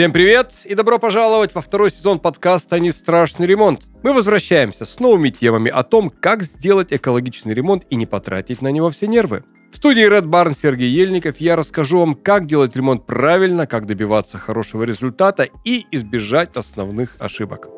Всем привет и добро пожаловать во второй сезон подкаста «Не страшный ремонт». Мы возвращаемся с новыми темами о том, как сделать экологичный ремонт и не потратить на него все нервы. В студии Red Barn Сергей Ельников я расскажу вам, как делать ремонт правильно, как добиваться хорошего результата и избежать основных ошибок.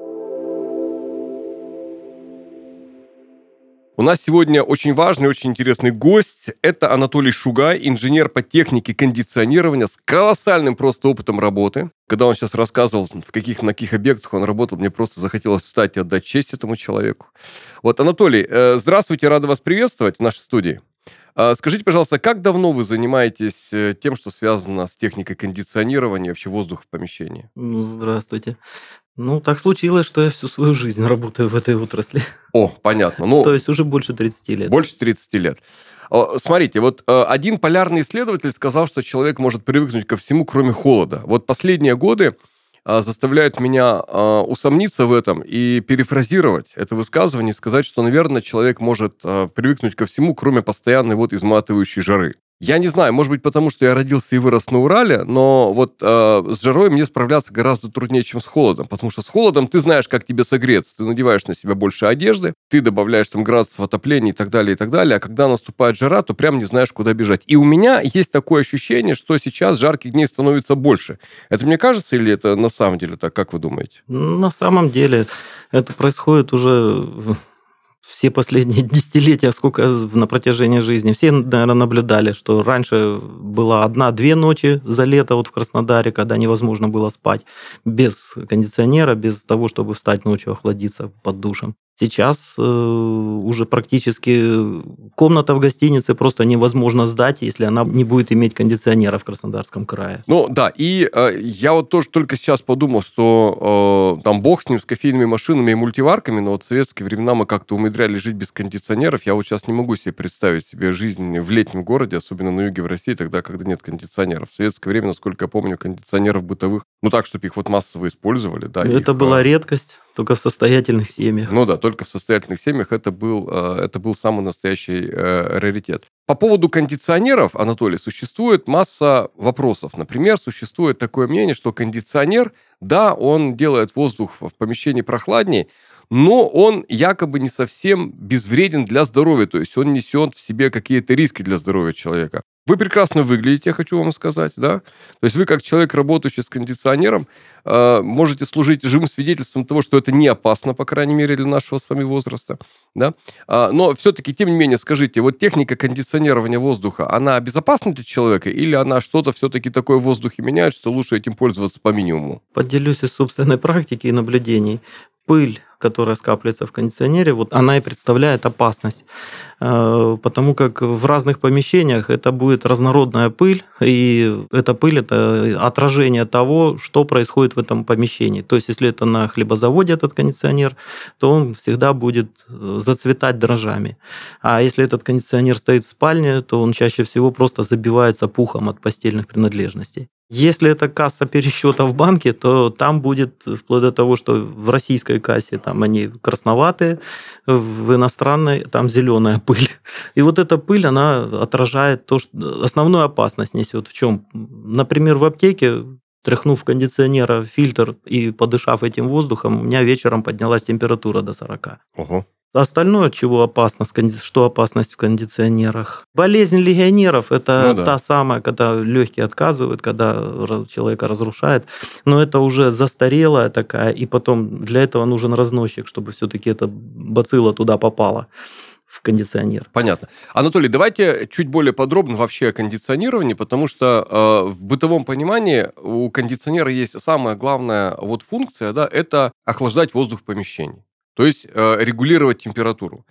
У нас сегодня очень важный, очень интересный гость. Это Анатолий Шугай, инженер по технике кондиционирования с колоссальным просто опытом работы. Когда он сейчас рассказывал, в каких, на каких объектах он работал, мне просто захотелось встать и отдать честь этому человеку. Вот, Анатолий, э, здравствуйте, рада вас приветствовать в нашей студии. А, скажите, пожалуйста, как давно вы занимаетесь э, тем, что связано с техникой кондиционирования вообще воздуха в помещении? Ну, здравствуйте. Ну, так случилось, что я всю свою жизнь работаю в этой отрасли. О, понятно. Ну, То есть уже больше 30 лет. Больше 30 лет. Смотрите, вот э, один полярный исследователь сказал, что человек может привыкнуть ко всему, кроме холода. Вот последние годы а, заставляют меня а, усомниться в этом и перефразировать это высказывание и сказать, что, наверное, человек может привыкнуть ко всему, кроме постоянной вот изматывающей жары. Я не знаю, может быть, потому что я родился и вырос на Урале, но вот э, с жарой мне справляться гораздо труднее, чем с холодом, потому что с холодом ты знаешь, как тебе согреться, ты надеваешь на себя больше одежды, ты добавляешь там градусов отопления и так далее, и так далее, а когда наступает жара, то прям не знаешь, куда бежать. И у меня есть такое ощущение, что сейчас жарких дней становится больше. Это мне кажется или это на самом деле так, как вы думаете? На самом деле это происходит уже все последние десятилетия, сколько на протяжении жизни, все, наверное, наблюдали, что раньше была одна-две ночи за лето вот в Краснодаре, когда невозможно было спать без кондиционера, без того, чтобы встать ночью, охладиться под душем. Сейчас э, уже практически комната в гостинице просто невозможно сдать, если она не будет иметь кондиционера в Краснодарском крае. Ну да, и э, я вот тоже только сейчас подумал, что э, там бог с ним, с кофейными машинами и мультиварками, но вот в советские времена мы как-то умудрялись жить без кондиционеров. Я вот сейчас не могу себе представить себе жизнь в летнем городе, особенно на юге в России, тогда, когда нет кондиционеров. В советское время, насколько я помню, кондиционеров бытовых, ну так, чтобы их вот массово использовали, да. Это их, была э, редкость. Только в состоятельных семьях. Ну да, только в состоятельных семьях это был, э, это был самый настоящий э, раритет. По поводу кондиционеров, Анатолий, существует масса вопросов. Например, существует такое мнение, что кондиционер, да, он делает воздух в помещении прохладнее, но он якобы не совсем безвреден для здоровья, то есть он несет в себе какие-то риски для здоровья человека. Вы прекрасно выглядите, я хочу вам сказать, да? То есть вы, как человек, работающий с кондиционером, э, можете служить живым свидетельством того, что это не опасно, по крайней мере, для нашего с вами возраста, да? А, но все-таки, тем не менее, скажите, вот техника кондиционирования воздуха, она безопасна для человека или она что-то все-таки такое в воздухе меняет, что лучше этим пользоваться по минимуму? Поделюсь из собственной практики и наблюдений пыль, которая скапливается в кондиционере, вот она и представляет опасность. Э, потому как в разных помещениях это будет разнородная пыль, и эта пыль – это отражение того, что происходит в этом помещении. То есть, если это на хлебозаводе этот кондиционер, то он всегда будет э, зацветать дрожжами. А если этот кондиционер стоит в спальне, то он чаще всего просто забивается пухом от постельных принадлежностей. Если это касса пересчета в банке, то там будет вплоть до того, что в российской кассе там они красноватые, в иностранной там зеленая пыль. И вот эта пыль, она отражает то, что основную опасность несет. В чем? Например, в аптеке тряхнув кондиционера фильтр и подышав этим воздухом, у меня вечером поднялась температура до 40. Ого. Остальное, чего опасно, что опасность в кондиционерах? Болезнь легионеров – это ну, да. та самая, когда легкие отказывают, когда человека разрушает. Но это уже застарелая такая, и потом для этого нужен разносчик, чтобы все-таки эта бацилла туда попала в кондиционер. Понятно. Анатолий, давайте чуть более подробно вообще о кондиционировании, потому что э, в бытовом понимании у кондиционера есть самая главная вот функция, да, это охлаждать воздух в помещении то есть э, регулировать температуру.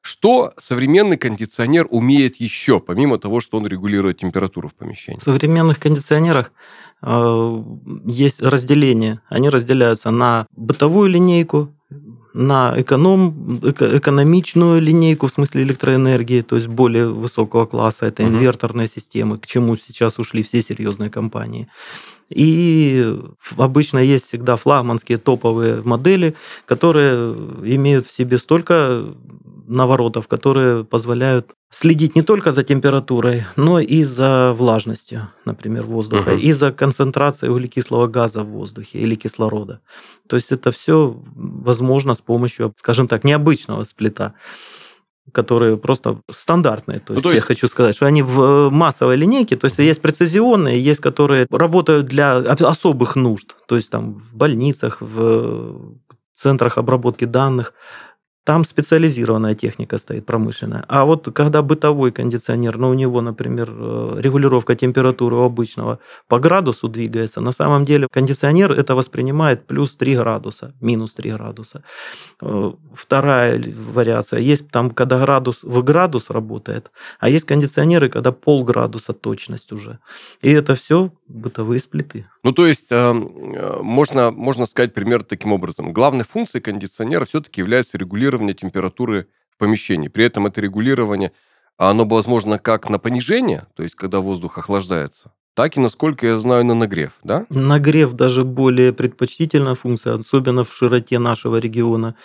Что современный кондиционер умеет еще, помимо того, что он регулирует температуру в помещении? В современных кондиционерах э, есть разделение. Они разделяются на бытовую линейку, на эконом, эко, экономичную линейку в смысле электроэнергии, то есть более высокого класса, это угу. инверторные системы, к чему сейчас ушли все серьезные компании. И обычно есть всегда флагманские топовые модели, которые имеют в себе столько наворотов, которые позволяют следить не только за температурой, но и за влажностью, например, воздуха, uh-huh. и за концентрацией углекислого газа в воздухе или кислорода. То есть это все возможно с помощью, скажем так, необычного сплита которые просто стандартные. То ну, есть, то есть я хочу сказать, что они в э, массовой линейке, то есть есть прецизионные, есть которые работают для особых нужд, то есть там в больницах, в центрах обработки данных, там специализированная техника стоит, промышленная. А вот когда бытовой кондиционер, ну, у него, например, э, регулировка температуры у обычного по градусу двигается, на самом деле кондиционер это воспринимает плюс 3 градуса, минус 3 градуса. Э, вторая вариация, есть там, когда градус в градус работает, а есть кондиционеры, когда полградуса точность уже. И это все бытовые сплиты. Ну, то есть, э, можно, можно сказать пример таким образом. Главной функцией кондиционера все-таки является регулирование температуры в помещении. При этом это регулирование, оно возможно как на понижение, то есть когда воздух охлаждается, так и, насколько я знаю, на нагрев, да? Нагрев даже более предпочтительная функция, особенно в широте нашего региона.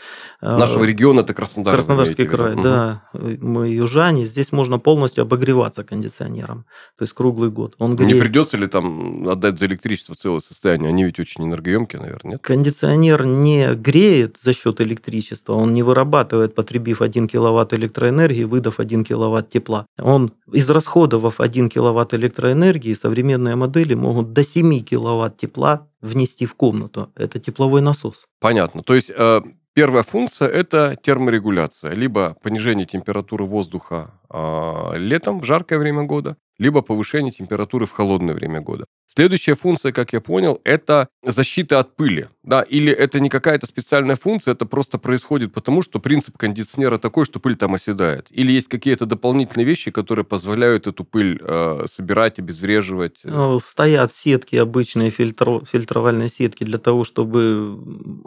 Нашего региона это Краснодар. Краснодарский край, угу. да. Мы южане, здесь можно полностью обогреваться кондиционером, то есть круглый год. Он греет. Не придется ли там отдать за электричество целое состояние? Они ведь очень энергоемкие, наверное, нет? Кондиционер не греет за счет электричества, он не вырабатывает, потребив 1 киловатт электроэнергии, выдав 1 киловатт тепла. Он, израсходовав 1 киловатт электроэнергии, со современные модели могут до 7 киловатт тепла внести в комнату. Это тепловой насос. Понятно. То есть э, первая функция – это терморегуляция. Либо понижение температуры воздуха э, летом, в жаркое время года, либо повышение температуры в холодное время года. Следующая функция, как я понял, это защита от пыли. Да? Или это не какая-то специальная функция, это просто происходит потому, что принцип кондиционера такой, что пыль там оседает. Или есть какие-то дополнительные вещи, которые позволяют эту пыль э, собирать, обезвреживать. Ну, стоят сетки, обычные фильтро, фильтровальные сетки для того, чтобы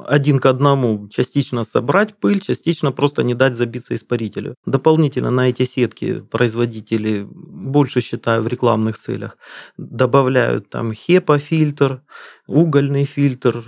один к одному частично собрать пыль, частично просто не дать забиться испарителю. Дополнительно на эти сетки производители больше считаю в рекламных целях добавляют там HEPA-фильтр, угольный фильтр.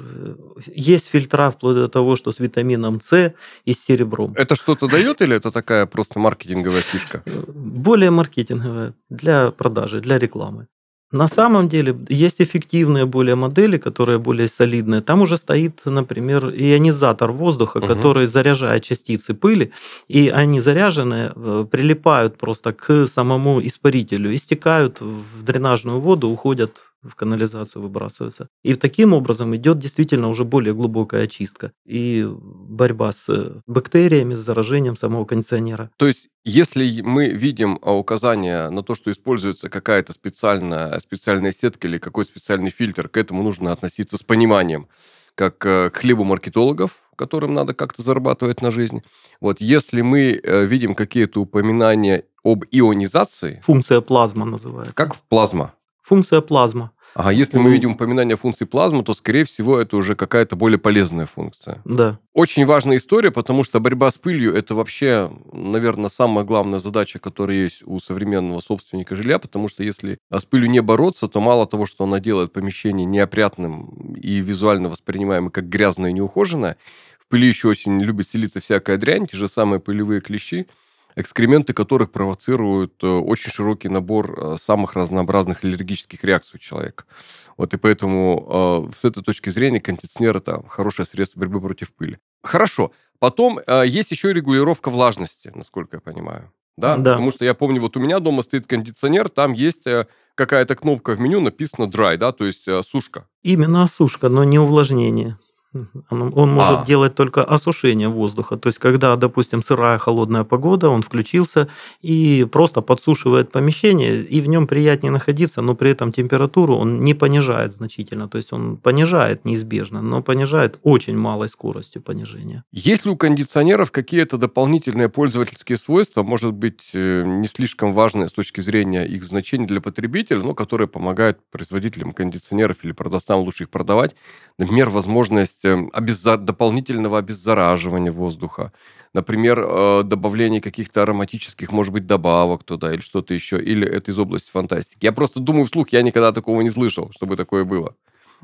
Есть фильтра вплоть до того, что с витамином С и с серебром. Это что-то дает или это такая просто маркетинговая фишка? Более маркетинговая для продажи, для рекламы. На самом деле есть эффективные более модели, которые более солидные. Там уже стоит, например, ионизатор воздуха, угу. который заряжает частицы пыли, и они заряженные э, прилипают просто к самому испарителю, истекают в дренажную воду, уходят в канализацию выбрасываются. И таким образом идет действительно уже более глубокая очистка и борьба с бактериями, с заражением самого кондиционера. То есть если мы видим а, указание на то, что используется какая-то специальная, специальная сетка или какой-то специальный фильтр, к этому нужно относиться с пониманием, как э, к хлебу маркетологов, которым надо как-то зарабатывать на жизнь. Вот если мы э, видим какие-то упоминания об ионизации... Функция плазма называется. Как плазма? Функция плазма. А если мы видим упоминание функции плазмы, то, скорее всего, это уже какая-то более полезная функция. Да. Очень важная история, потому что борьба с пылью – это вообще, наверное, самая главная задача, которая есть у современного собственника жилья, потому что если с пылью не бороться, то мало того, что она делает помещение неопрятным и визуально воспринимаемым как грязное и неухоженное, в пыли еще очень любит селиться всякая дрянь, те же самые пылевые клещи – экскременты которых провоцируют э, очень широкий набор э, самых разнообразных аллергических реакций у человека. Вот и поэтому э, с этой точки зрения кондиционер это хорошее средство борьбы против пыли. Хорошо. Потом есть еще регулировка влажности, насколько я понимаю. Да? да. Потому что я помню, вот у меня дома стоит кондиционер, там есть какая-то кнопка в меню, написано dry, да, то есть сушка. Именно сушка, но не увлажнение. Он, он может а. делать только осушение воздуха. То есть, когда, допустим, сырая холодная погода, он включился и просто подсушивает помещение, и в нем приятнее находиться, но при этом температуру он не понижает значительно. То есть он понижает неизбежно, но понижает очень малой скоростью понижения. Есть ли у кондиционеров какие-то дополнительные пользовательские свойства, может быть, э, не слишком важные с точки зрения их значения для потребителя, но которые помогают производителям кондиционеров или продавцам лучше их продавать? Например, возможность обеззар... дополнительного обеззараживания воздуха, например, э, добавление каких-то ароматических, может быть, добавок туда или что-то еще, или это из области фантастики. Я просто думаю вслух, я никогда такого не слышал, чтобы такое было.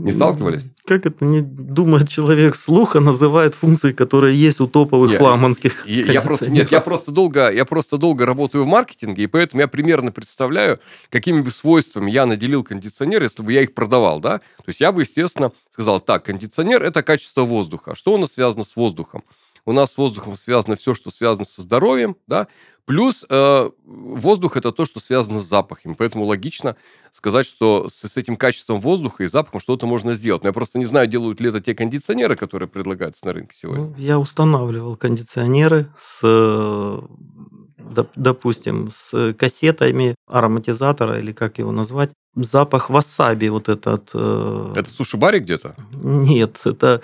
Не сталкивались? Как это не думает человек слуха, называет функции, которые есть у топовых Нет, флагманских я, я просто, Нет, я просто, долго, я просто долго работаю в маркетинге, и поэтому я примерно представляю, какими бы свойствами я наделил кондиционер, если бы я их продавал, да? То есть я бы, естественно, сказал, так, кондиционер – это качество воздуха. Что у нас связано с воздухом? У нас с воздухом связано все, что связано со здоровьем, да, Плюс э, воздух это то, что связано с запахами. Поэтому логично сказать, что с, с этим качеством воздуха и запахом что-то можно сделать. Но я просто не знаю, делают ли это те кондиционеры, которые предлагаются на рынке сегодня. Ну, я устанавливал кондиционеры с, допустим, с кассетами ароматизатора, или как его назвать, запах васаби вот этот. Э, это суши-баре где-то? Нет, это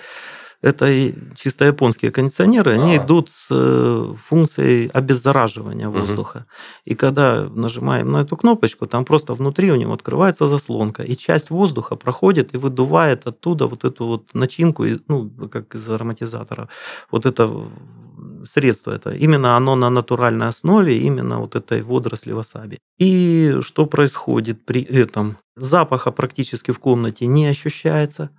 это чисто японские кондиционеры, они а. идут с э, функцией обеззараживания воздуха. Угу. И когда нажимаем на эту кнопочку, там просто внутри у него открывается заслонка, и часть воздуха проходит и выдувает оттуда вот эту вот начинку, ну, как из ароматизатора, вот это средство это. Именно оно на натуральной основе, именно вот этой водоросли васаби. И что происходит при этом? Запаха практически в комнате не ощущается.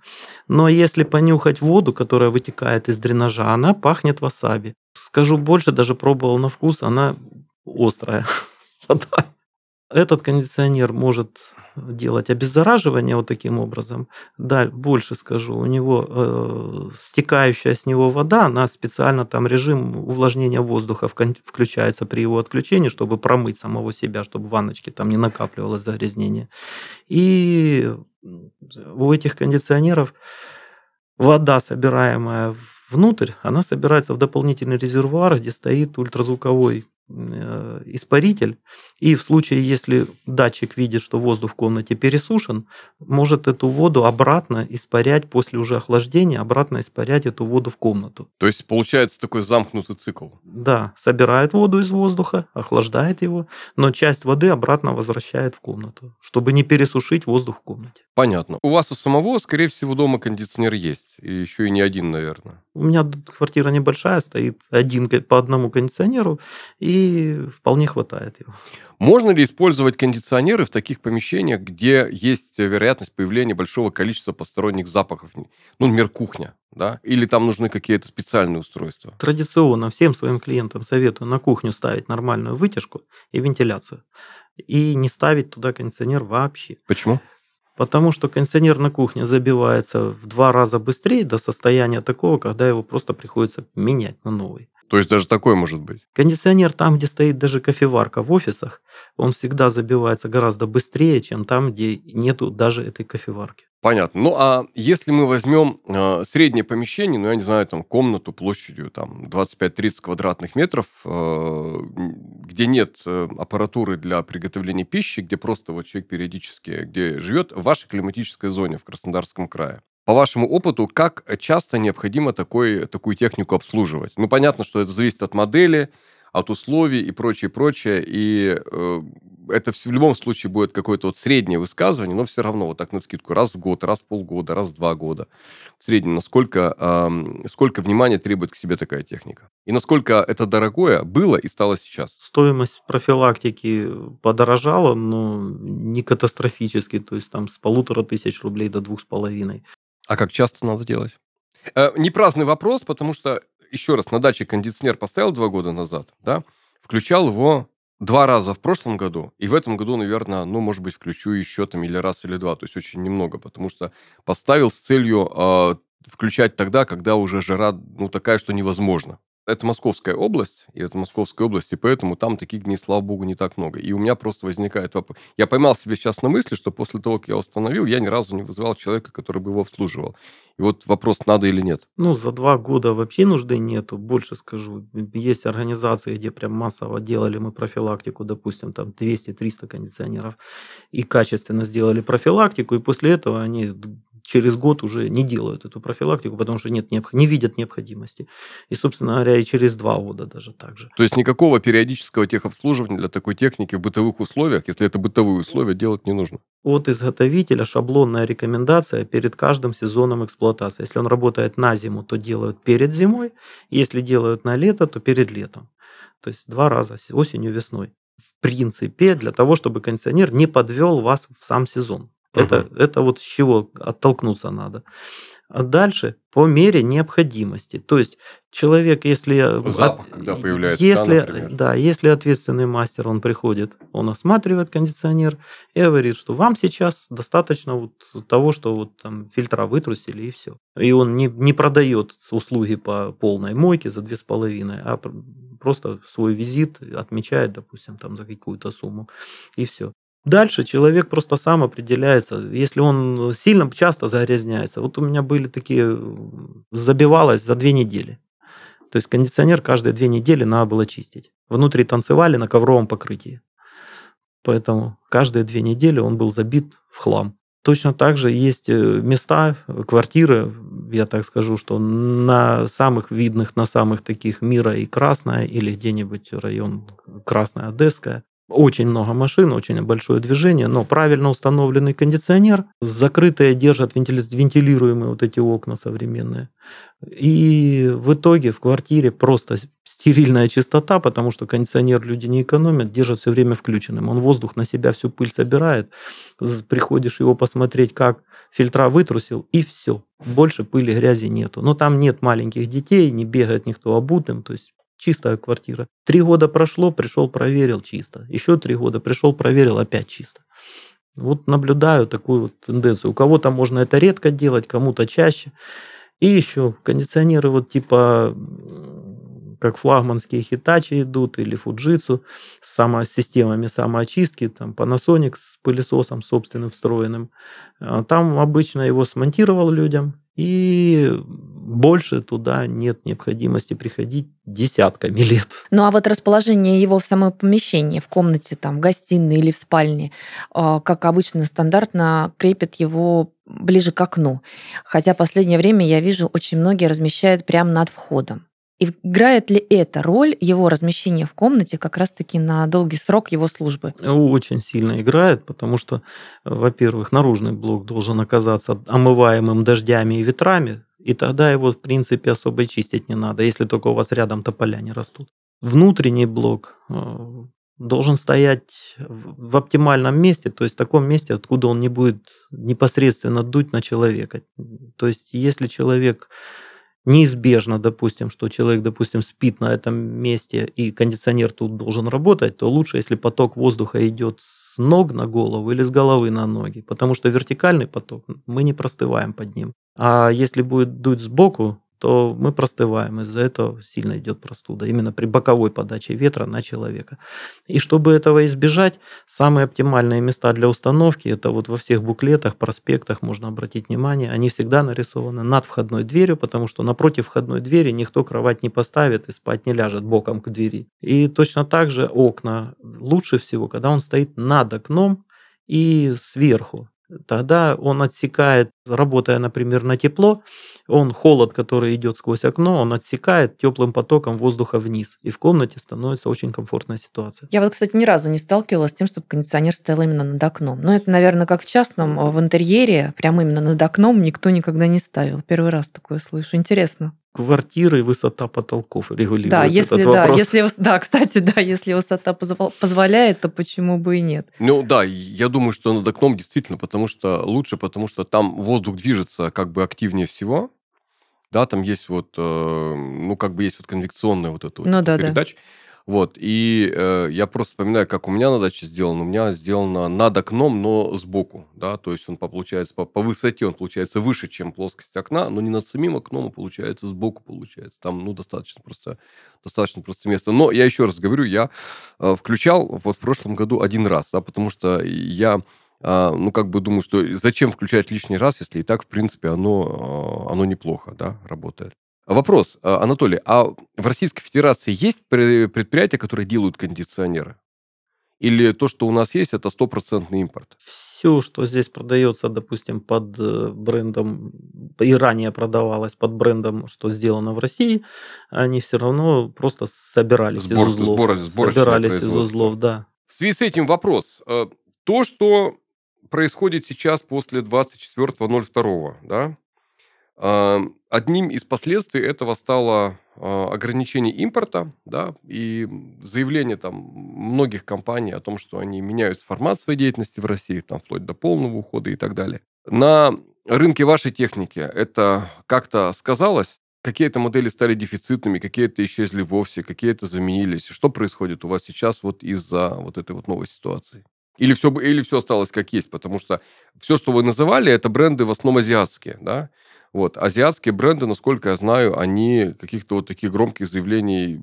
Но если понюхать воду, которая вытекает из дренажа, она пахнет васаби. Скажу больше, даже пробовал на вкус, она острая. Этот кондиционер может делать обеззараживание вот таким образом. Да, больше скажу, у него э, стекающая с него вода, на специально там режим увлажнения воздуха включается при его отключении, чтобы промыть самого себя, чтобы в ванночке там не накапливалось загрязнение. И у этих кондиционеров вода, собираемая внутрь, она собирается в дополнительный резервуар, где стоит ультразвуковой испаритель, и в случае, если датчик видит, что воздух в комнате пересушен, может эту воду обратно испарять после уже охлаждения, обратно испарять эту воду в комнату. То есть получается такой замкнутый цикл? Да, собирает воду из воздуха, охлаждает его, но часть воды обратно возвращает в комнату, чтобы не пересушить воздух в комнате. Понятно. У вас у самого, скорее всего, дома кондиционер есть, и еще и не один, наверное. У меня квартира небольшая, стоит один по одному кондиционеру, и вполне хватает его. Можно ли использовать кондиционеры в таких помещениях, где есть вероятность появления большого количества посторонних запахов? Ну, например, кухня, да? Или там нужны какие-то специальные устройства? Традиционно всем своим клиентам советую на кухню ставить нормальную вытяжку и вентиляцию. И не ставить туда кондиционер вообще. Почему? Потому что кондиционер на кухне забивается в два раза быстрее до состояния такого, когда его просто приходится менять на новый. То есть даже такой может быть? Кондиционер там, где стоит даже кофеварка в офисах, он всегда забивается гораздо быстрее, чем там, где нету даже этой кофеварки. Понятно. Ну, а если мы возьмем э, среднее помещение, ну, я не знаю, там, комнату площадью там 25-30 квадратных метров, э, где нет э, аппаратуры для приготовления пищи, где просто вот человек периодически, где живет в вашей климатической зоне в Краснодарском крае. По вашему опыту, как часто необходимо такой, такую технику обслуживать? Ну, понятно, что это зависит от модели, от условий и прочее, прочее. И э, это в любом случае будет какое-то вот среднее высказывание, но все равно вот так на скидку раз в год, раз в полгода, раз в два года. В среднем, насколько, э, сколько внимания требует к себе такая техника? И насколько это дорогое было и стало сейчас? Стоимость профилактики подорожала, но не катастрофически, то есть там с полутора тысяч рублей до двух с половиной. А как часто надо делать? Э, не вопрос, потому что еще раз, на даче кондиционер поставил два года назад, да, включал его два раза в прошлом году, и в этом году, наверное, ну, может быть, включу еще там или раз, или два, то есть очень немного, потому что поставил с целью э, включать тогда, когда уже жара, ну, такая, что невозможно это Московская область, и это Московская область, и поэтому там таких дней, слава богу, не так много. И у меня просто возникает вопрос. Я поймал себя сейчас на мысли, что после того, как я установил, я ни разу не вызывал человека, который бы его обслуживал. И вот вопрос, надо или нет. Ну, за два года вообще нужды нету, больше скажу. Есть организации, где прям массово делали мы профилактику, допустим, там 200-300 кондиционеров, и качественно сделали профилактику, и после этого они через год уже не делают эту профилактику, потому что нет, не видят необходимости. И, собственно говоря, и через два года даже так же. То есть никакого периодического техобслуживания для такой техники в бытовых условиях, если это бытовые условия, делать не нужно? От изготовителя шаблонная рекомендация перед каждым сезоном эксплуатации. Если он работает на зиму, то делают перед зимой. Если делают на лето, то перед летом. То есть два раза, осенью, весной. В принципе, для того, чтобы кондиционер не подвел вас в сам сезон. Это, это вот с чего оттолкнуться надо. А дальше по мере необходимости. То есть человек, если... Запах, от, когда появляется, если, да, Да, если ответственный мастер, он приходит, он осматривает кондиционер и говорит, что вам сейчас достаточно вот того, что вот там фильтра вытрусили и все. И он не, не продает услуги по полной мойке за две с половиной, а просто свой визит отмечает, допустим, там за какую-то сумму и все. Дальше человек просто сам определяется, если он сильно часто загрязняется. Вот у меня были такие, забивалось за две недели. То есть кондиционер каждые две недели надо было чистить. Внутри танцевали на ковровом покрытии. Поэтому каждые две недели он был забит в хлам. Точно так же есть э, места, квартиры, я так скажу, что на самых видных, на самых таких мира и Красная, или где-нибудь район Красная Одесская, очень много машин, очень большое движение, но правильно установленный кондиционер, закрытые держат вентилируемые вот эти окна современные. И в итоге в квартире просто стерильная чистота, потому что кондиционер люди не экономят, держат все время включенным. Он воздух на себя всю пыль собирает. Приходишь его посмотреть, как фильтра вытрусил, и все. Больше пыли, грязи нету. Но там нет маленьких детей, не бегает никто обутым. То есть чистая квартира. Три года прошло, пришел, проверил, чисто. Еще три года пришел, проверил, опять чисто. Вот наблюдаю такую вот тенденцию. У кого-то можно это редко делать, кому-то чаще. И еще кондиционеры вот типа как флагманские Hitachi идут или Fujitsu с само, системами самоочистки, там Panasonic с пылесосом собственным встроенным. А там обычно его смонтировал людям, и больше туда нет необходимости приходить десятками лет. Ну а вот расположение его в самом помещении, в комнате, там, в гостиной или в спальне, а, как обычно стандартно крепят его ближе к окну. Хотя последнее время я вижу, очень многие размещают прямо над входом. Играет ли это роль его размещения в комнате как раз-таки на долгий срок его службы? Очень сильно играет, потому что, во-первых, наружный блок должен оказаться омываемым дождями и ветрами, и тогда его, в принципе, особо чистить не надо, если только у вас рядом тополя не растут. Внутренний блок э, должен стоять в оптимальном месте, то есть в таком месте, откуда он не будет непосредственно дуть на человека. То есть если человек неизбежно, допустим, что человек, допустим, спит на этом месте и кондиционер тут должен работать, то лучше, если поток воздуха идет с ног на голову или с головы на ноги, потому что вертикальный поток, мы не простываем под ним. А если будет дуть сбоку, то мы простываем. Из-за этого сильно идет простуда. Именно при боковой подаче ветра на человека. И чтобы этого избежать, самые оптимальные места для установки, это вот во всех буклетах, проспектах, можно обратить внимание, они всегда нарисованы над входной дверью, потому что напротив входной двери никто кровать не поставит и спать не ляжет боком к двери. И точно так же окна лучше всего, когда он стоит над окном и сверху тогда он отсекает, работая, например, на тепло, он холод, который идет сквозь окно, он отсекает теплым потоком воздуха вниз, и в комнате становится очень комфортная ситуация. Я вот, кстати, ни разу не сталкивалась с тем, чтобы кондиционер стоял именно над окном. Но это, наверное, как в частном, в интерьере, прямо именно над окном никто никогда не ставил. Первый раз такое слышу. Интересно квартиры высота потолков регулирует да, если, этот да, вопрос. Если, да, кстати, да, если высота позволяет, то почему бы и нет? Ну да, я думаю, что над окном действительно, потому что лучше, потому что там воздух движется как бы активнее всего, да, там есть вот, э, ну как бы есть вот конвекционная вот эта вот ну, да, передача. Да. Вот, и э, я просто вспоминаю, как у меня на даче сделано. У меня сделано над окном, но сбоку, да, то есть он получается по, по высоте, он получается выше, чем плоскость окна, но не над самим окном, а получается сбоку получается. Там, ну, достаточно просто, достаточно просто место. Но я еще раз говорю, я э, включал вот в прошлом году один раз, да, потому что я а, ну, как бы думаю, что зачем включать лишний раз, если и так, в принципе, оно, а, оно неплохо, да, работает. Вопрос, а, Анатолий, а в Российской Федерации есть предприятия, которые делают кондиционеры? Или то, что у нас есть, это стопроцентный импорт? все, что здесь продается, допустим, под э, брендом, и ранее продавалось под брендом, что сделано в России, они все равно просто собирались Сбор, из узлов. Сбор, собирались из узлов, да. В связи с этим вопрос. Э, то, что происходит сейчас после 24.02, да, Одним из последствий этого стало а, ограничение импорта, да, и заявление там многих компаний о том, что они меняют формат своей деятельности в России, там, вплоть до полного ухода и так далее. На рынке вашей техники это как-то сказалось? Какие-то модели стали дефицитными, какие-то исчезли вовсе, какие-то заменились. Что происходит у вас сейчас вот из-за вот этой вот новой ситуации? Или все, или все осталось как есть? Потому что все, что вы называли, это бренды в основном азиатские, да? Вот. Азиатские бренды, насколько я знаю, они каких-то вот таких громких заявлений э,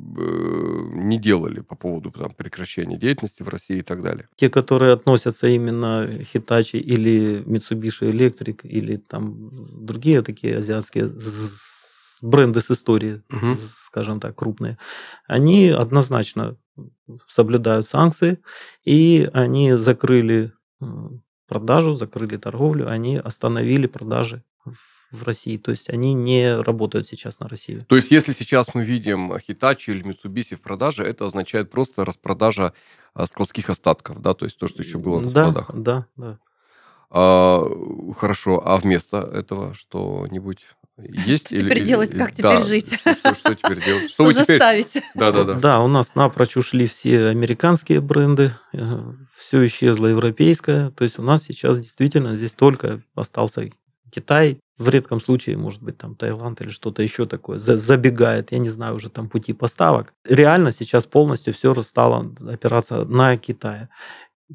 не делали по поводу там, прекращения деятельности в России и так далее. Те, которые относятся именно Hitachi или Mitsubishi Electric или там другие такие азиатские бренды с историей, угу. скажем так, крупные, они однозначно соблюдают санкции, и они закрыли продажу, закрыли торговлю, они остановили продажи в России. То есть они не работают сейчас на Россию. То есть если сейчас мы видим Hitachi или Mitsubishi в продаже, это означает просто распродажа а, складских остатков, да? То есть то, что еще было на да, складах. Да, да. А, хорошо. А вместо этого что-нибудь есть? Что или, теперь или, делать? Как да, теперь жить? Что, что, что теперь делать? Что, что же теперь... ставить? Да, да, да. Да, у нас напрочь ушли все американские бренды, э, все исчезло европейское. То есть у нас сейчас действительно здесь только остался Китай, в редком случае, может быть, там Таиланд или что-то еще такое, забегает, я не знаю, уже там пути поставок. Реально сейчас полностью все стало опираться на Китай.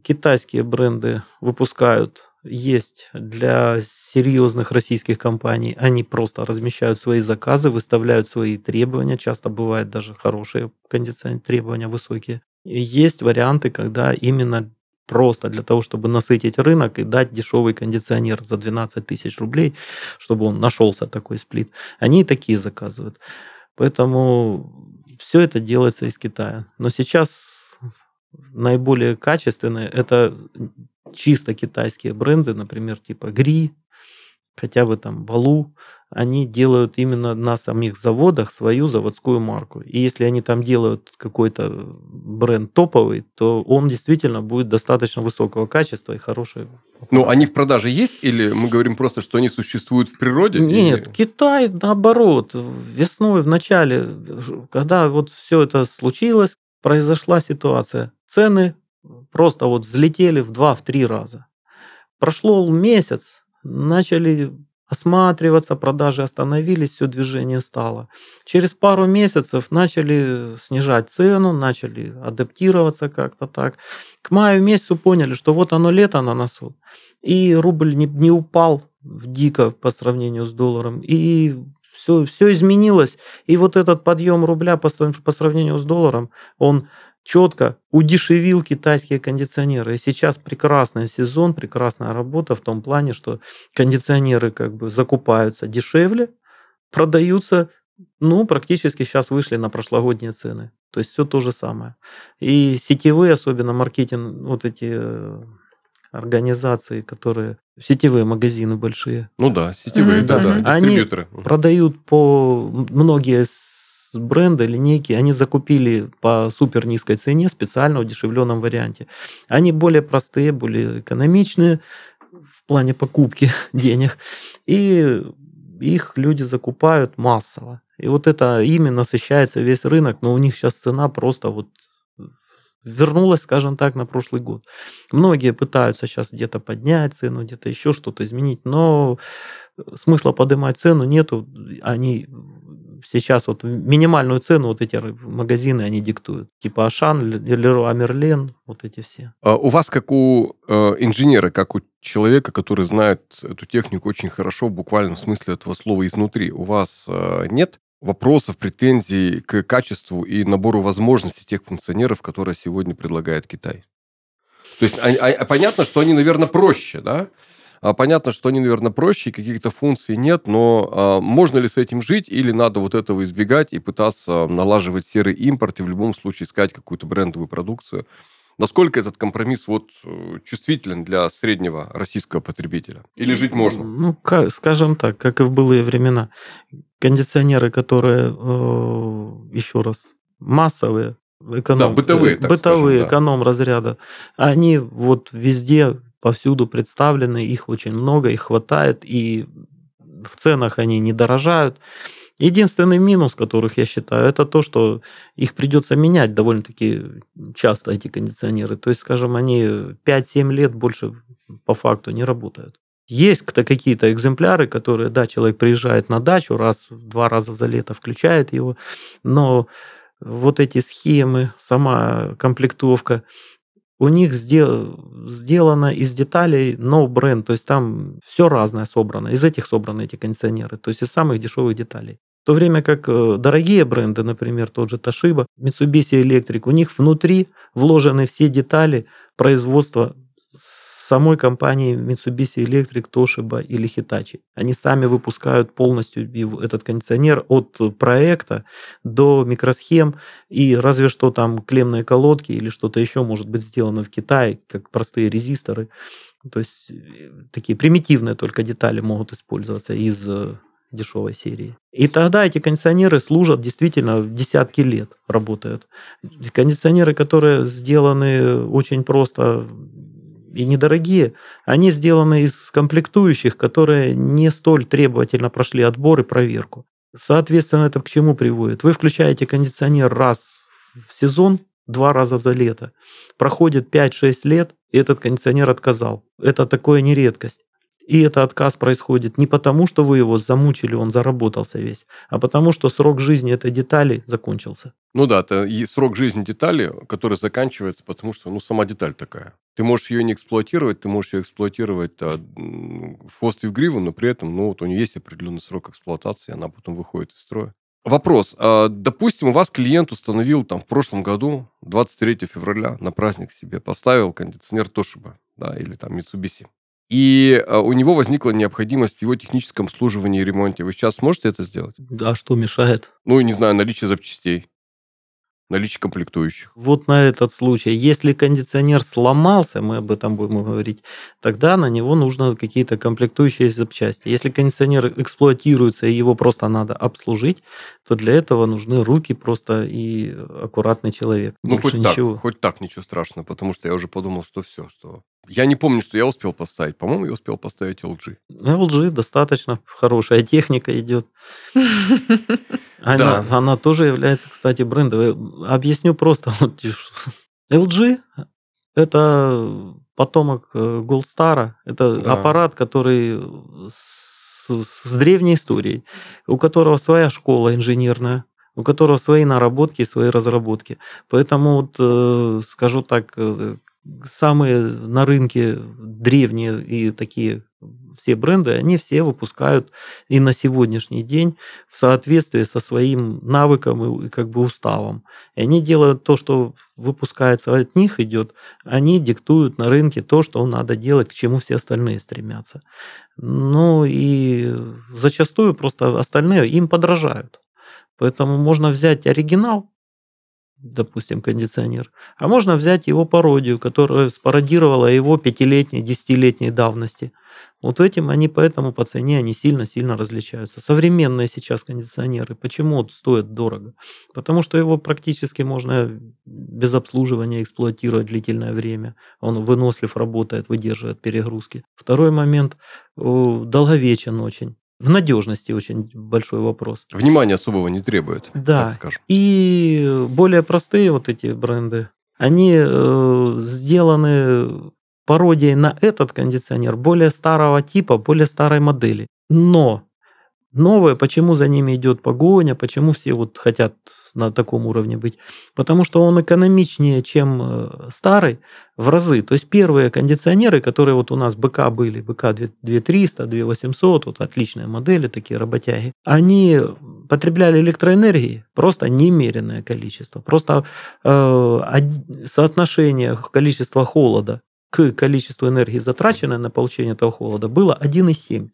Китайские бренды выпускают есть для серьезных российских компаний. Они просто размещают свои заказы, выставляют свои требования. Часто бывают даже хорошие кондиционеры, требования высокие. И есть варианты, когда именно просто для того, чтобы насытить рынок и дать дешевый кондиционер за 12 тысяч рублей, чтобы он нашелся такой сплит. Они и такие заказывают. Поэтому все это делается из Китая. Но сейчас наиболее качественные это чисто китайские бренды, например, типа Гри, хотя бы там Балу, они делают именно на самих заводах свою заводскую марку. И если они там делают какой-то бренд топовый, то он действительно будет достаточно высокого качества и хороший. Ну, они в продаже есть или мы говорим просто, что они существуют в природе? Нет, или... Китай наоборот. Весной, в начале, когда вот все это случилось, произошла ситуация. Цены просто вот взлетели в два, в три раза. Прошло месяц, начали осматриваться, продажи остановились, все движение стало. Через пару месяцев начали снижать цену, начали адаптироваться как-то так. К маю месяцу поняли, что вот оно лето на носу, и рубль не, не упал дико по сравнению с долларом, и все, все изменилось. И вот этот подъем рубля по, по сравнению с долларом, он четко удешевил китайские кондиционеры. И сейчас прекрасный сезон, прекрасная работа в том плане, что кондиционеры как бы закупаются дешевле, продаются, ну, практически сейчас вышли на прошлогодние цены. То есть все то же самое. И сетевые, особенно маркетинг, вот эти э, организации, которые сетевые магазины большие. Ну да, сетевые, mm-hmm, да, да, да, дистрибьюторы. Они продают по многие бренда, линейки, они закупили по супер низкой цене, специально удешевленном варианте. Они более простые, более экономичные в плане покупки денег. И их люди закупают массово. И вот это именно насыщается весь рынок, но у них сейчас цена просто вот вернулась, скажем так, на прошлый год. Многие пытаются сейчас где-то поднять цену, где-то еще что-то изменить, но смысла поднимать цену нету. Они сейчас вот минимальную цену вот эти магазины они диктуют. Типа Ашан, Леруа Мерлен, вот эти все. А у вас, как у э, инженера, как у человека, который знает эту технику очень хорошо, в буквальном смысле этого слова изнутри, у вас э, нет вопросов, претензий к качеству и набору возможностей тех функционеров, которые сегодня предлагает Китай? То есть а, а, понятно, что они, наверное, проще, да? А, понятно, что они, наверное, проще, каких-то функций нет, но а, можно ли с этим жить или надо вот этого избегать и пытаться налаживать серый импорт и в любом случае искать какую-то брендовую продукцию, Насколько этот компромисс вот э, чувствителен для среднего российского потребителя? Или жить можно? Ну, скажем так, как и в былые времена. Кондиционеры, которые, э, еще раз, массовые, эконом, да, бытовые, так бытовые скажем, да. эконом разряда, они вот везде, повсюду представлены, их очень много, их хватает, и в ценах они не дорожают. Единственный минус, которых я считаю, это то, что их придется менять довольно-таки часто, эти кондиционеры. То есть, скажем, они 5-7 лет больше по факту не работают. Есть какие-то экземпляры, которые, да, человек приезжает на дачу раз, два раза за лето, включает его, но вот эти схемы, сама комплектовка, у них сдел, сделано из деталей no бренд, то есть там все разное собрано. Из этих собраны эти кондиционеры, то есть из самых дешевых деталей. В то время как э, дорогие бренды, например, тот же Toshiba, Mitsubishi Electric, у них внутри вложены все детали производства самой компании Mitsubishi Electric, Toshiba или Hitachi. Они сами выпускают полностью этот кондиционер от проекта до микросхем, и разве что там клемные колодки или что-то еще может быть сделано в Китае, как простые резисторы. То есть э, такие примитивные только детали могут использоваться из э, дешевой серии. И тогда эти кондиционеры служат действительно десятки лет, работают. Кондиционеры, которые сделаны очень просто и недорогие, они сделаны из комплектующих, которые не столь требовательно прошли отбор и проверку. Соответственно, это к чему приводит? Вы включаете кондиционер раз в сезон, два раза за лето. Проходит 5-6 лет, и этот кондиционер отказал. Это такое не редкость. И этот отказ происходит не потому, что вы его замучили, он заработался весь, а потому, что срок жизни этой детали закончился. Ну да, это срок жизни детали, который заканчивается, потому что ну, сама деталь такая. Ты можешь ее не эксплуатировать, ты можешь ее эксплуатировать а, в хвост и в гриву, но при этом ну, вот у нее есть определенный срок эксплуатации, она потом выходит из строя. Вопрос. А, допустим, у вас клиент установил там в прошлом году, 23 февраля, на праздник себе поставил кондиционер Toshiba, да, или там Mitsubishi и а, у него возникла необходимость в его техническом обслуживании и ремонте. Вы сейчас сможете это сделать? Да, что мешает? Ну, не знаю, наличие запчастей наличие комплектующих. Вот на этот случай, если кондиционер сломался, мы об этом будем говорить, тогда на него нужно какие-то комплектующие запчасти. Если кондиционер эксплуатируется и его просто надо обслужить, то для этого нужны руки просто и аккуратный человек. Ну, Больше хоть ничего. так, хоть так ничего страшного, потому что я уже подумал, что все, что... Я не помню, что я успел поставить. По-моему, я успел поставить LG. LG достаточно хорошая техника идет. Она, да. она тоже является, кстати, брендовой. Объясню просто. LG – это потомок э, Gold Star. Это да. аппарат, который с, с древней историей, у которого своя школа инженерная, у которого свои наработки, свои разработки. Поэтому, вот, э, скажу так, э, самые на рынке древние и такие все бренды, они все выпускают и на сегодняшний день в соответствии со своим навыком и как бы уставом. И они делают то, что выпускается от них идет, они диктуют на рынке то, что надо делать, к чему все остальные стремятся. Ну и зачастую просто остальные им подражают. Поэтому можно взять оригинал, допустим, кондиционер, а можно взять его пародию, которая спародировала его пятилетней, десятилетней давности. Вот этим они поэтому по цене они сильно-сильно различаются. Современные сейчас кондиционеры, почему стоят дорого? Потому что его практически можно без обслуживания эксплуатировать длительное время. Он вынослив, работает, выдерживает перегрузки. Второй момент, долговечен очень. В надежности очень большой вопрос. Внимания особого не требует, да. так скажем. И более простые вот эти бренды, они э, сделаны пародией на этот кондиционер более старого типа, более старой модели. Но новые, почему за ними идет погоня, почему все вот хотят на таком уровне быть? Потому что он экономичнее, чем э, старый в разы. То есть первые кондиционеры, которые вот у нас БК были, БК 2300, 2800, вот отличные модели, такие работяги, они потребляли электроэнергии просто немеренное количество. Просто э, соотношение количества холода к количеству энергии, затраченной на получение этого холода, было 1,7.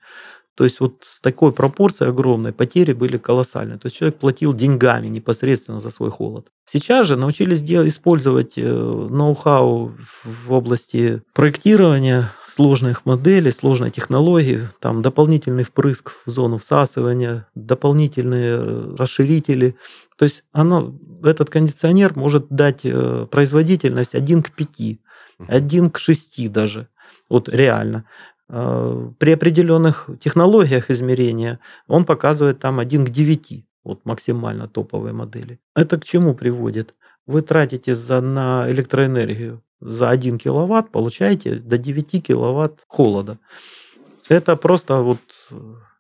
То есть вот с такой пропорцией огромной потери были колоссальные. То есть человек платил деньгами непосредственно за свой холод. Сейчас же научились делать, использовать э, ноу-хау в области проектирования сложных моделей, сложной технологии, там дополнительный впрыск в зону всасывания, дополнительные э, расширители. То есть оно, этот кондиционер может дать э, производительность 1 к 5, 1 к 6 даже. Вот реально. При определенных технологиях измерения он показывает там 1 к 9 вот максимально топовые модели. Это к чему приводит? Вы тратите за, на электроэнергию за 1 киловатт, получаете до 9 киловатт холода. Это просто вот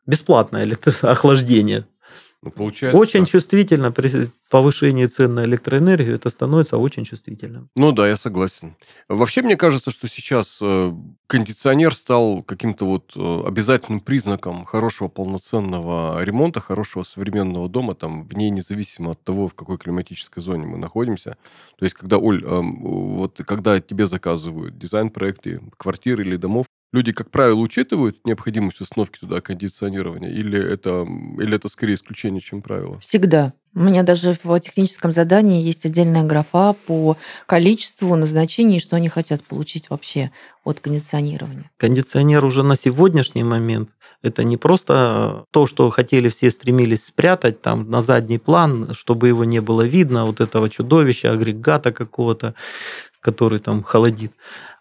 бесплатное электроохлаждение ну, получается очень так. чувствительно при повышении цен на электроэнергию, это становится очень чувствительным. Ну да, я согласен. Вообще, мне кажется, что сейчас э, кондиционер стал каким-то вот э, обязательным признаком хорошего полноценного ремонта, хорошего современного дома, там, вне независимо от того, в какой климатической зоне мы находимся. То есть, когда, Оль, эм, вот когда тебе заказывают дизайн-проекты квартир или домов, люди, как правило, учитывают необходимость установки туда кондиционирования, или это, или это скорее исключение, чем правило? Всегда. У меня даже в техническом задании есть отдельная графа по количеству назначений, что они хотят получить вообще от кондиционирования. Кондиционер уже на сегодняшний момент это не просто то, что хотели все стремились спрятать там на задний план, чтобы его не было видно, вот этого чудовища, агрегата какого-то, который там холодит.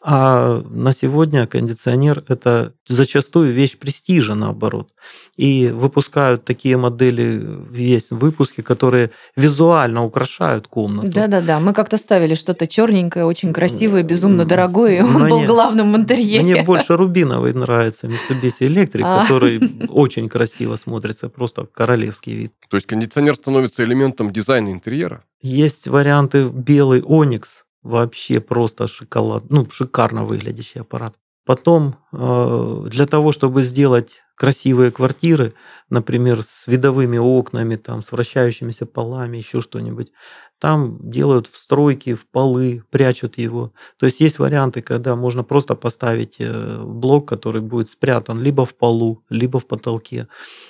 А на сегодня кондиционер – это зачастую вещь престижа, наоборот. И выпускают такие модели, есть выпуски, которые визуально украшают комнату. Да-да-да, мы как-то ставили что-то черненькое, очень красивое, безумно дорогое, и он мне, был главным в интерьере. Мне больше рубиновый нравится Mitsubishi Electric, а. который очень красиво смотрится, просто королевский вид. То есть кондиционер становится элементом дизайна интерьера? Есть варианты белый оникс, вообще просто шоколад, ну, шикарно выглядящий аппарат. Потом для того, чтобы сделать красивые квартиры, например, с видовыми окнами, там, с вращающимися полами, еще что-нибудь, там делают встройки в полы, прячут его. То есть есть варианты, когда можно просто поставить э, блок, который будет спрятан либо в полу, либо в потолке.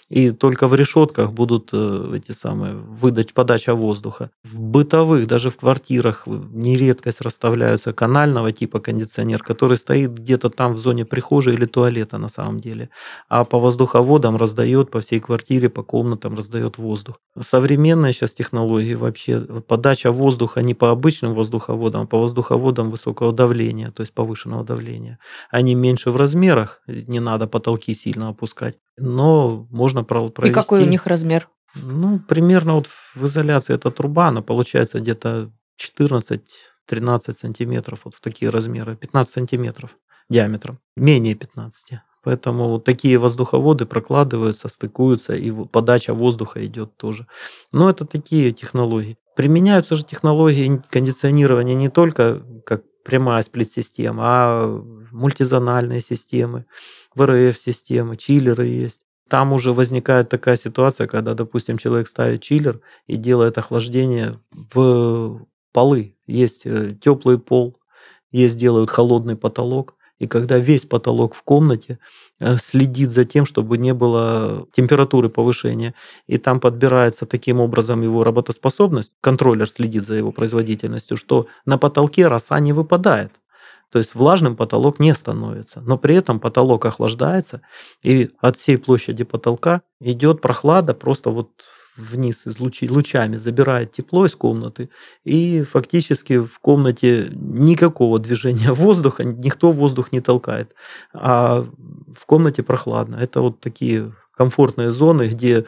И только в решетках будут э, эти самые выдать подача воздуха. В бытовых, даже в квартирах нередкость расставляются канального типа кондиционер, который стоит где-то там в зоне прихожей или туалета на самом деле. А по воздуховодам раздает по всей квартире, по комнатам раздает воздух. Современные сейчас технологии вообще подача воздуха не по обычным воздуховодам, а по воздуховодам высокого давления, то есть повышенного давления. Они меньше в размерах, не надо потолки сильно опускать, но можно провести... И какой у них размер? Ну, примерно вот в изоляции эта труба, она получается где-то 14-13 сантиметров, вот в такие размеры, 15 сантиметров диаметром, менее 15. Поэтому вот такие воздуховоды прокладываются, стыкуются, и подача воздуха идет тоже. Но это такие технологии. Применяются же технологии кондиционирования не только как прямая сплит-система, а мультизональные системы, ВРФ-системы, чиллеры есть. Там уже возникает такая ситуация, когда, допустим, человек ставит чиллер и делает охлаждение в полы. Есть э, теплый пол, есть делают холодный потолок и когда весь потолок в комнате э, следит за тем, чтобы не было температуры повышения, и там подбирается таким образом его работоспособность, контроллер следит за его производительностью, что на потолке роса не выпадает. То есть влажным потолок не становится, но при этом потолок охлаждается, и от всей площади потолка идет прохлада просто вот вниз из лучи, лучами забирает тепло из комнаты, и фактически в комнате никакого движения воздуха, никто воздух не толкает, а в комнате прохладно. Это вот такие комфортные зоны, где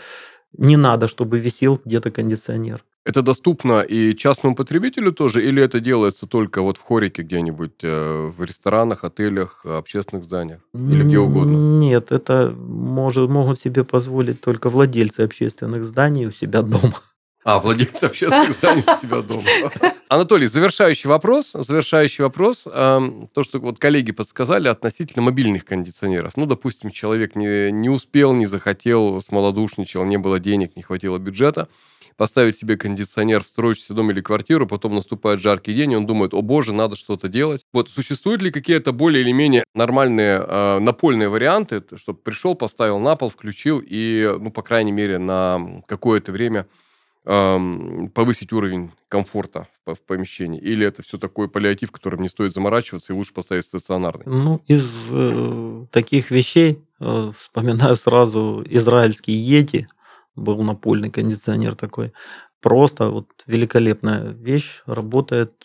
не надо, чтобы висел где-то кондиционер. Это доступно и частному потребителю тоже, или это делается только вот в хорике где-нибудь, э, в ресторанах, отелях, общественных зданиях, или где угодно? Нет, это может, могут себе позволить только владельцы общественных зданий у себя дома. А, владельцы общественных зданий у себя дома. Анатолий, завершающий вопрос. Завершающий вопрос. То, что вот коллеги подсказали относительно мобильных кондиционеров. Ну, допустим, человек не, не успел, не захотел, смолодушничал, не было денег, не хватило бюджета поставить себе кондиционер в строящийся дом или квартиру, потом наступает жаркий день, и он думает, о боже, надо что-то делать. Вот существуют ли какие-то более или менее нормальные э, напольные варианты, чтобы пришел, поставил на пол, включил и, ну, по крайней мере, на какое-то время повысить уровень комфорта в помещении? Или это все такой паллиатив, которым не стоит заморачиваться, и лучше поставить стационарный? Ну, из э, таких вещей э, вспоминаю сразу израильский Йети, был напольный кондиционер такой. Просто вот великолепная вещь, работает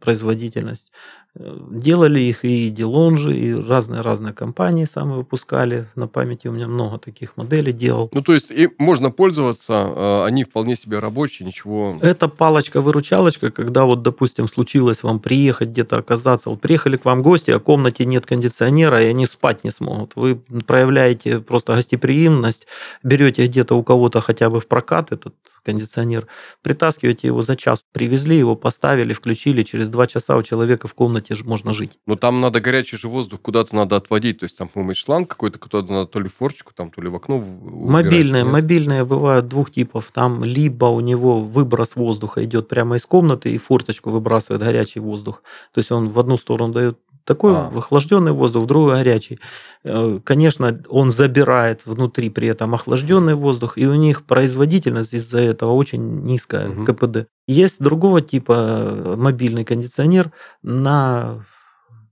производительность. Делали их и Делонжи, и разные-разные компании сами выпускали. На памяти у меня много таких моделей делал. Ну, то есть и можно пользоваться, а, они вполне себе рабочие, ничего... Это палочка-выручалочка, когда вот, допустим, случилось вам приехать где-то оказаться. Вот приехали к вам гости, а в комнате нет кондиционера, и они спать не смогут. Вы проявляете просто гостеприимность, берете где-то у кого-то хотя бы в прокат этот кондиционер, притаскиваете его за час, привезли его, поставили, включили, через два часа у человека в комнате комнате же можно жить. Но там надо горячий же воздух куда-то надо отводить. То есть там, по-моему, шланг какой-то, куда-то надо то ли форчику, там, то ли в окно Мобильные, нет? мобильные бывают двух типов. Там либо у него выброс воздуха идет прямо из комнаты, и форточку выбрасывает горячий воздух. То есть он в одну сторону дает такой а. охлажденный воздух, другой горячий. Э, конечно, он забирает внутри при этом охлажденный воздух, и у них производительность из-за этого очень низкая, угу. КПД. Есть другого типа э, мобильный кондиционер на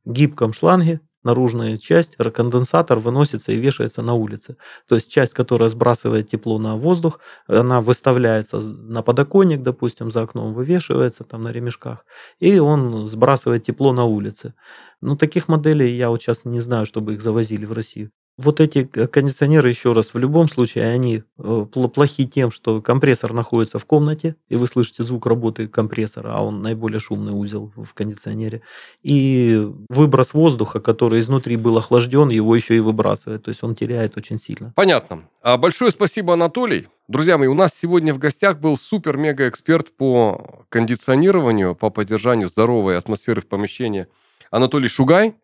гибком шланге, наружная часть, конденсатор выносится и вешается на улице. То есть часть, которая сбрасывает тепло на воздух, она выставляется на подоконник, допустим, за окном вывешивается там на ремешках, и он сбрасывает тепло на улице. Ну, таких моделей я вот сейчас не знаю, чтобы их завозили в Россию. Вот эти кондиционеры, еще раз, в любом случае, они э, плохи тем, что компрессор находится в комнате, и вы слышите звук работы компрессора, а он наиболее шумный узел в кондиционере. И выброс воздуха, который изнутри был охлажден, его еще и выбрасывает. То есть он теряет очень сильно. Понятно. А большое спасибо, Анатолий. Друзья мои, у нас сегодня в гостях был супер-мега-эксперт по кондиционированию, по поддержанию здоровой атмосферы в помещении Анатолий Шугай,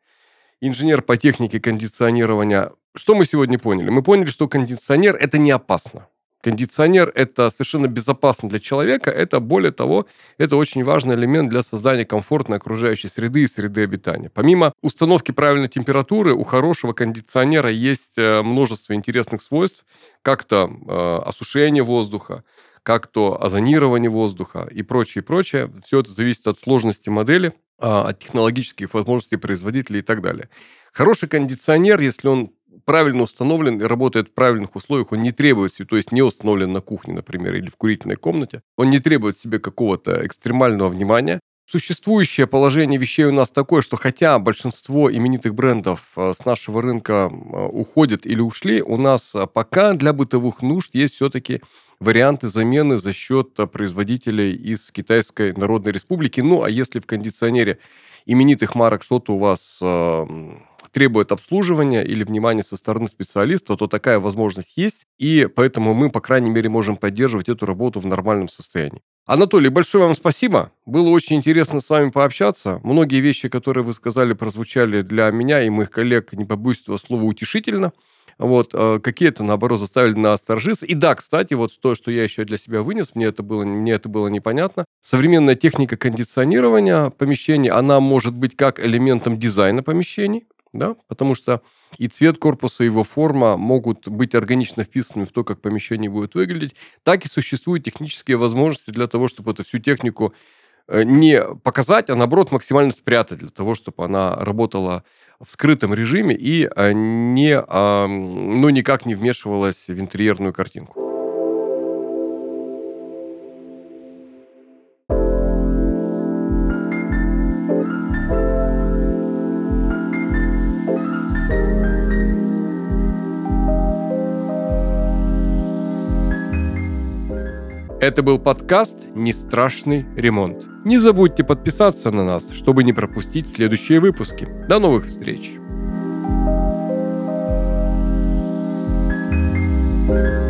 инженер по технике кондиционирования что мы сегодня поняли? Мы поняли, что кондиционер – это не опасно. Кондиционер – это совершенно безопасно для человека. Это, более того, это очень важный элемент для создания комфортной окружающей среды и среды обитания. Помимо установки правильной температуры, у хорошего кондиционера есть э, множество интересных свойств, как то э, осушение воздуха, как то озонирование воздуха и прочее, прочее. Все это зависит от сложности модели, а, от технологических возможностей производителя и так далее. Хороший кондиционер, если он правильно установлен и работает в правильных условиях, он не требует, то есть не установлен на кухне, например, или в курительной комнате, он не требует себе какого-то экстремального внимания. Существующее положение вещей у нас такое, что хотя большинство именитых брендов э, с нашего рынка э, уходят или ушли, у нас э, пока для бытовых нужд есть все-таки варианты замены за счет производителей из Китайской Народной Республики. Ну, а если в кондиционере именитых марок что-то у вас требует обслуживания или внимания со стороны специалиста, то такая возможность есть, и поэтому мы, по крайней мере, можем поддерживать эту работу в нормальном состоянии. Анатолий, большое вам спасибо. Было очень интересно с вами пообщаться. Многие вещи, которые вы сказали, прозвучали для меня и моих коллег, не побоюсь этого слова, утешительно. Вот, э, какие-то, наоборот, заставили нас торжиться. И да, кстати, вот то, что я еще для себя вынес, мне это было, мне это было непонятно. Современная техника кондиционирования помещений, она может быть как элементом дизайна помещений, да, потому что и цвет корпуса, и его форма могут быть органично вписаны в то, как помещение будет выглядеть, так и существуют технические возможности для того, чтобы эту всю технику э, не показать, а наоборот максимально спрятать для того, чтобы она работала в скрытом режиме и э, не, ну, никак не вмешивалась в интерьерную картинку. Это был подкаст «Не страшный ремонт». Не забудьте подписаться на нас, чтобы не пропустить следующие выпуски. До новых встреч! thank you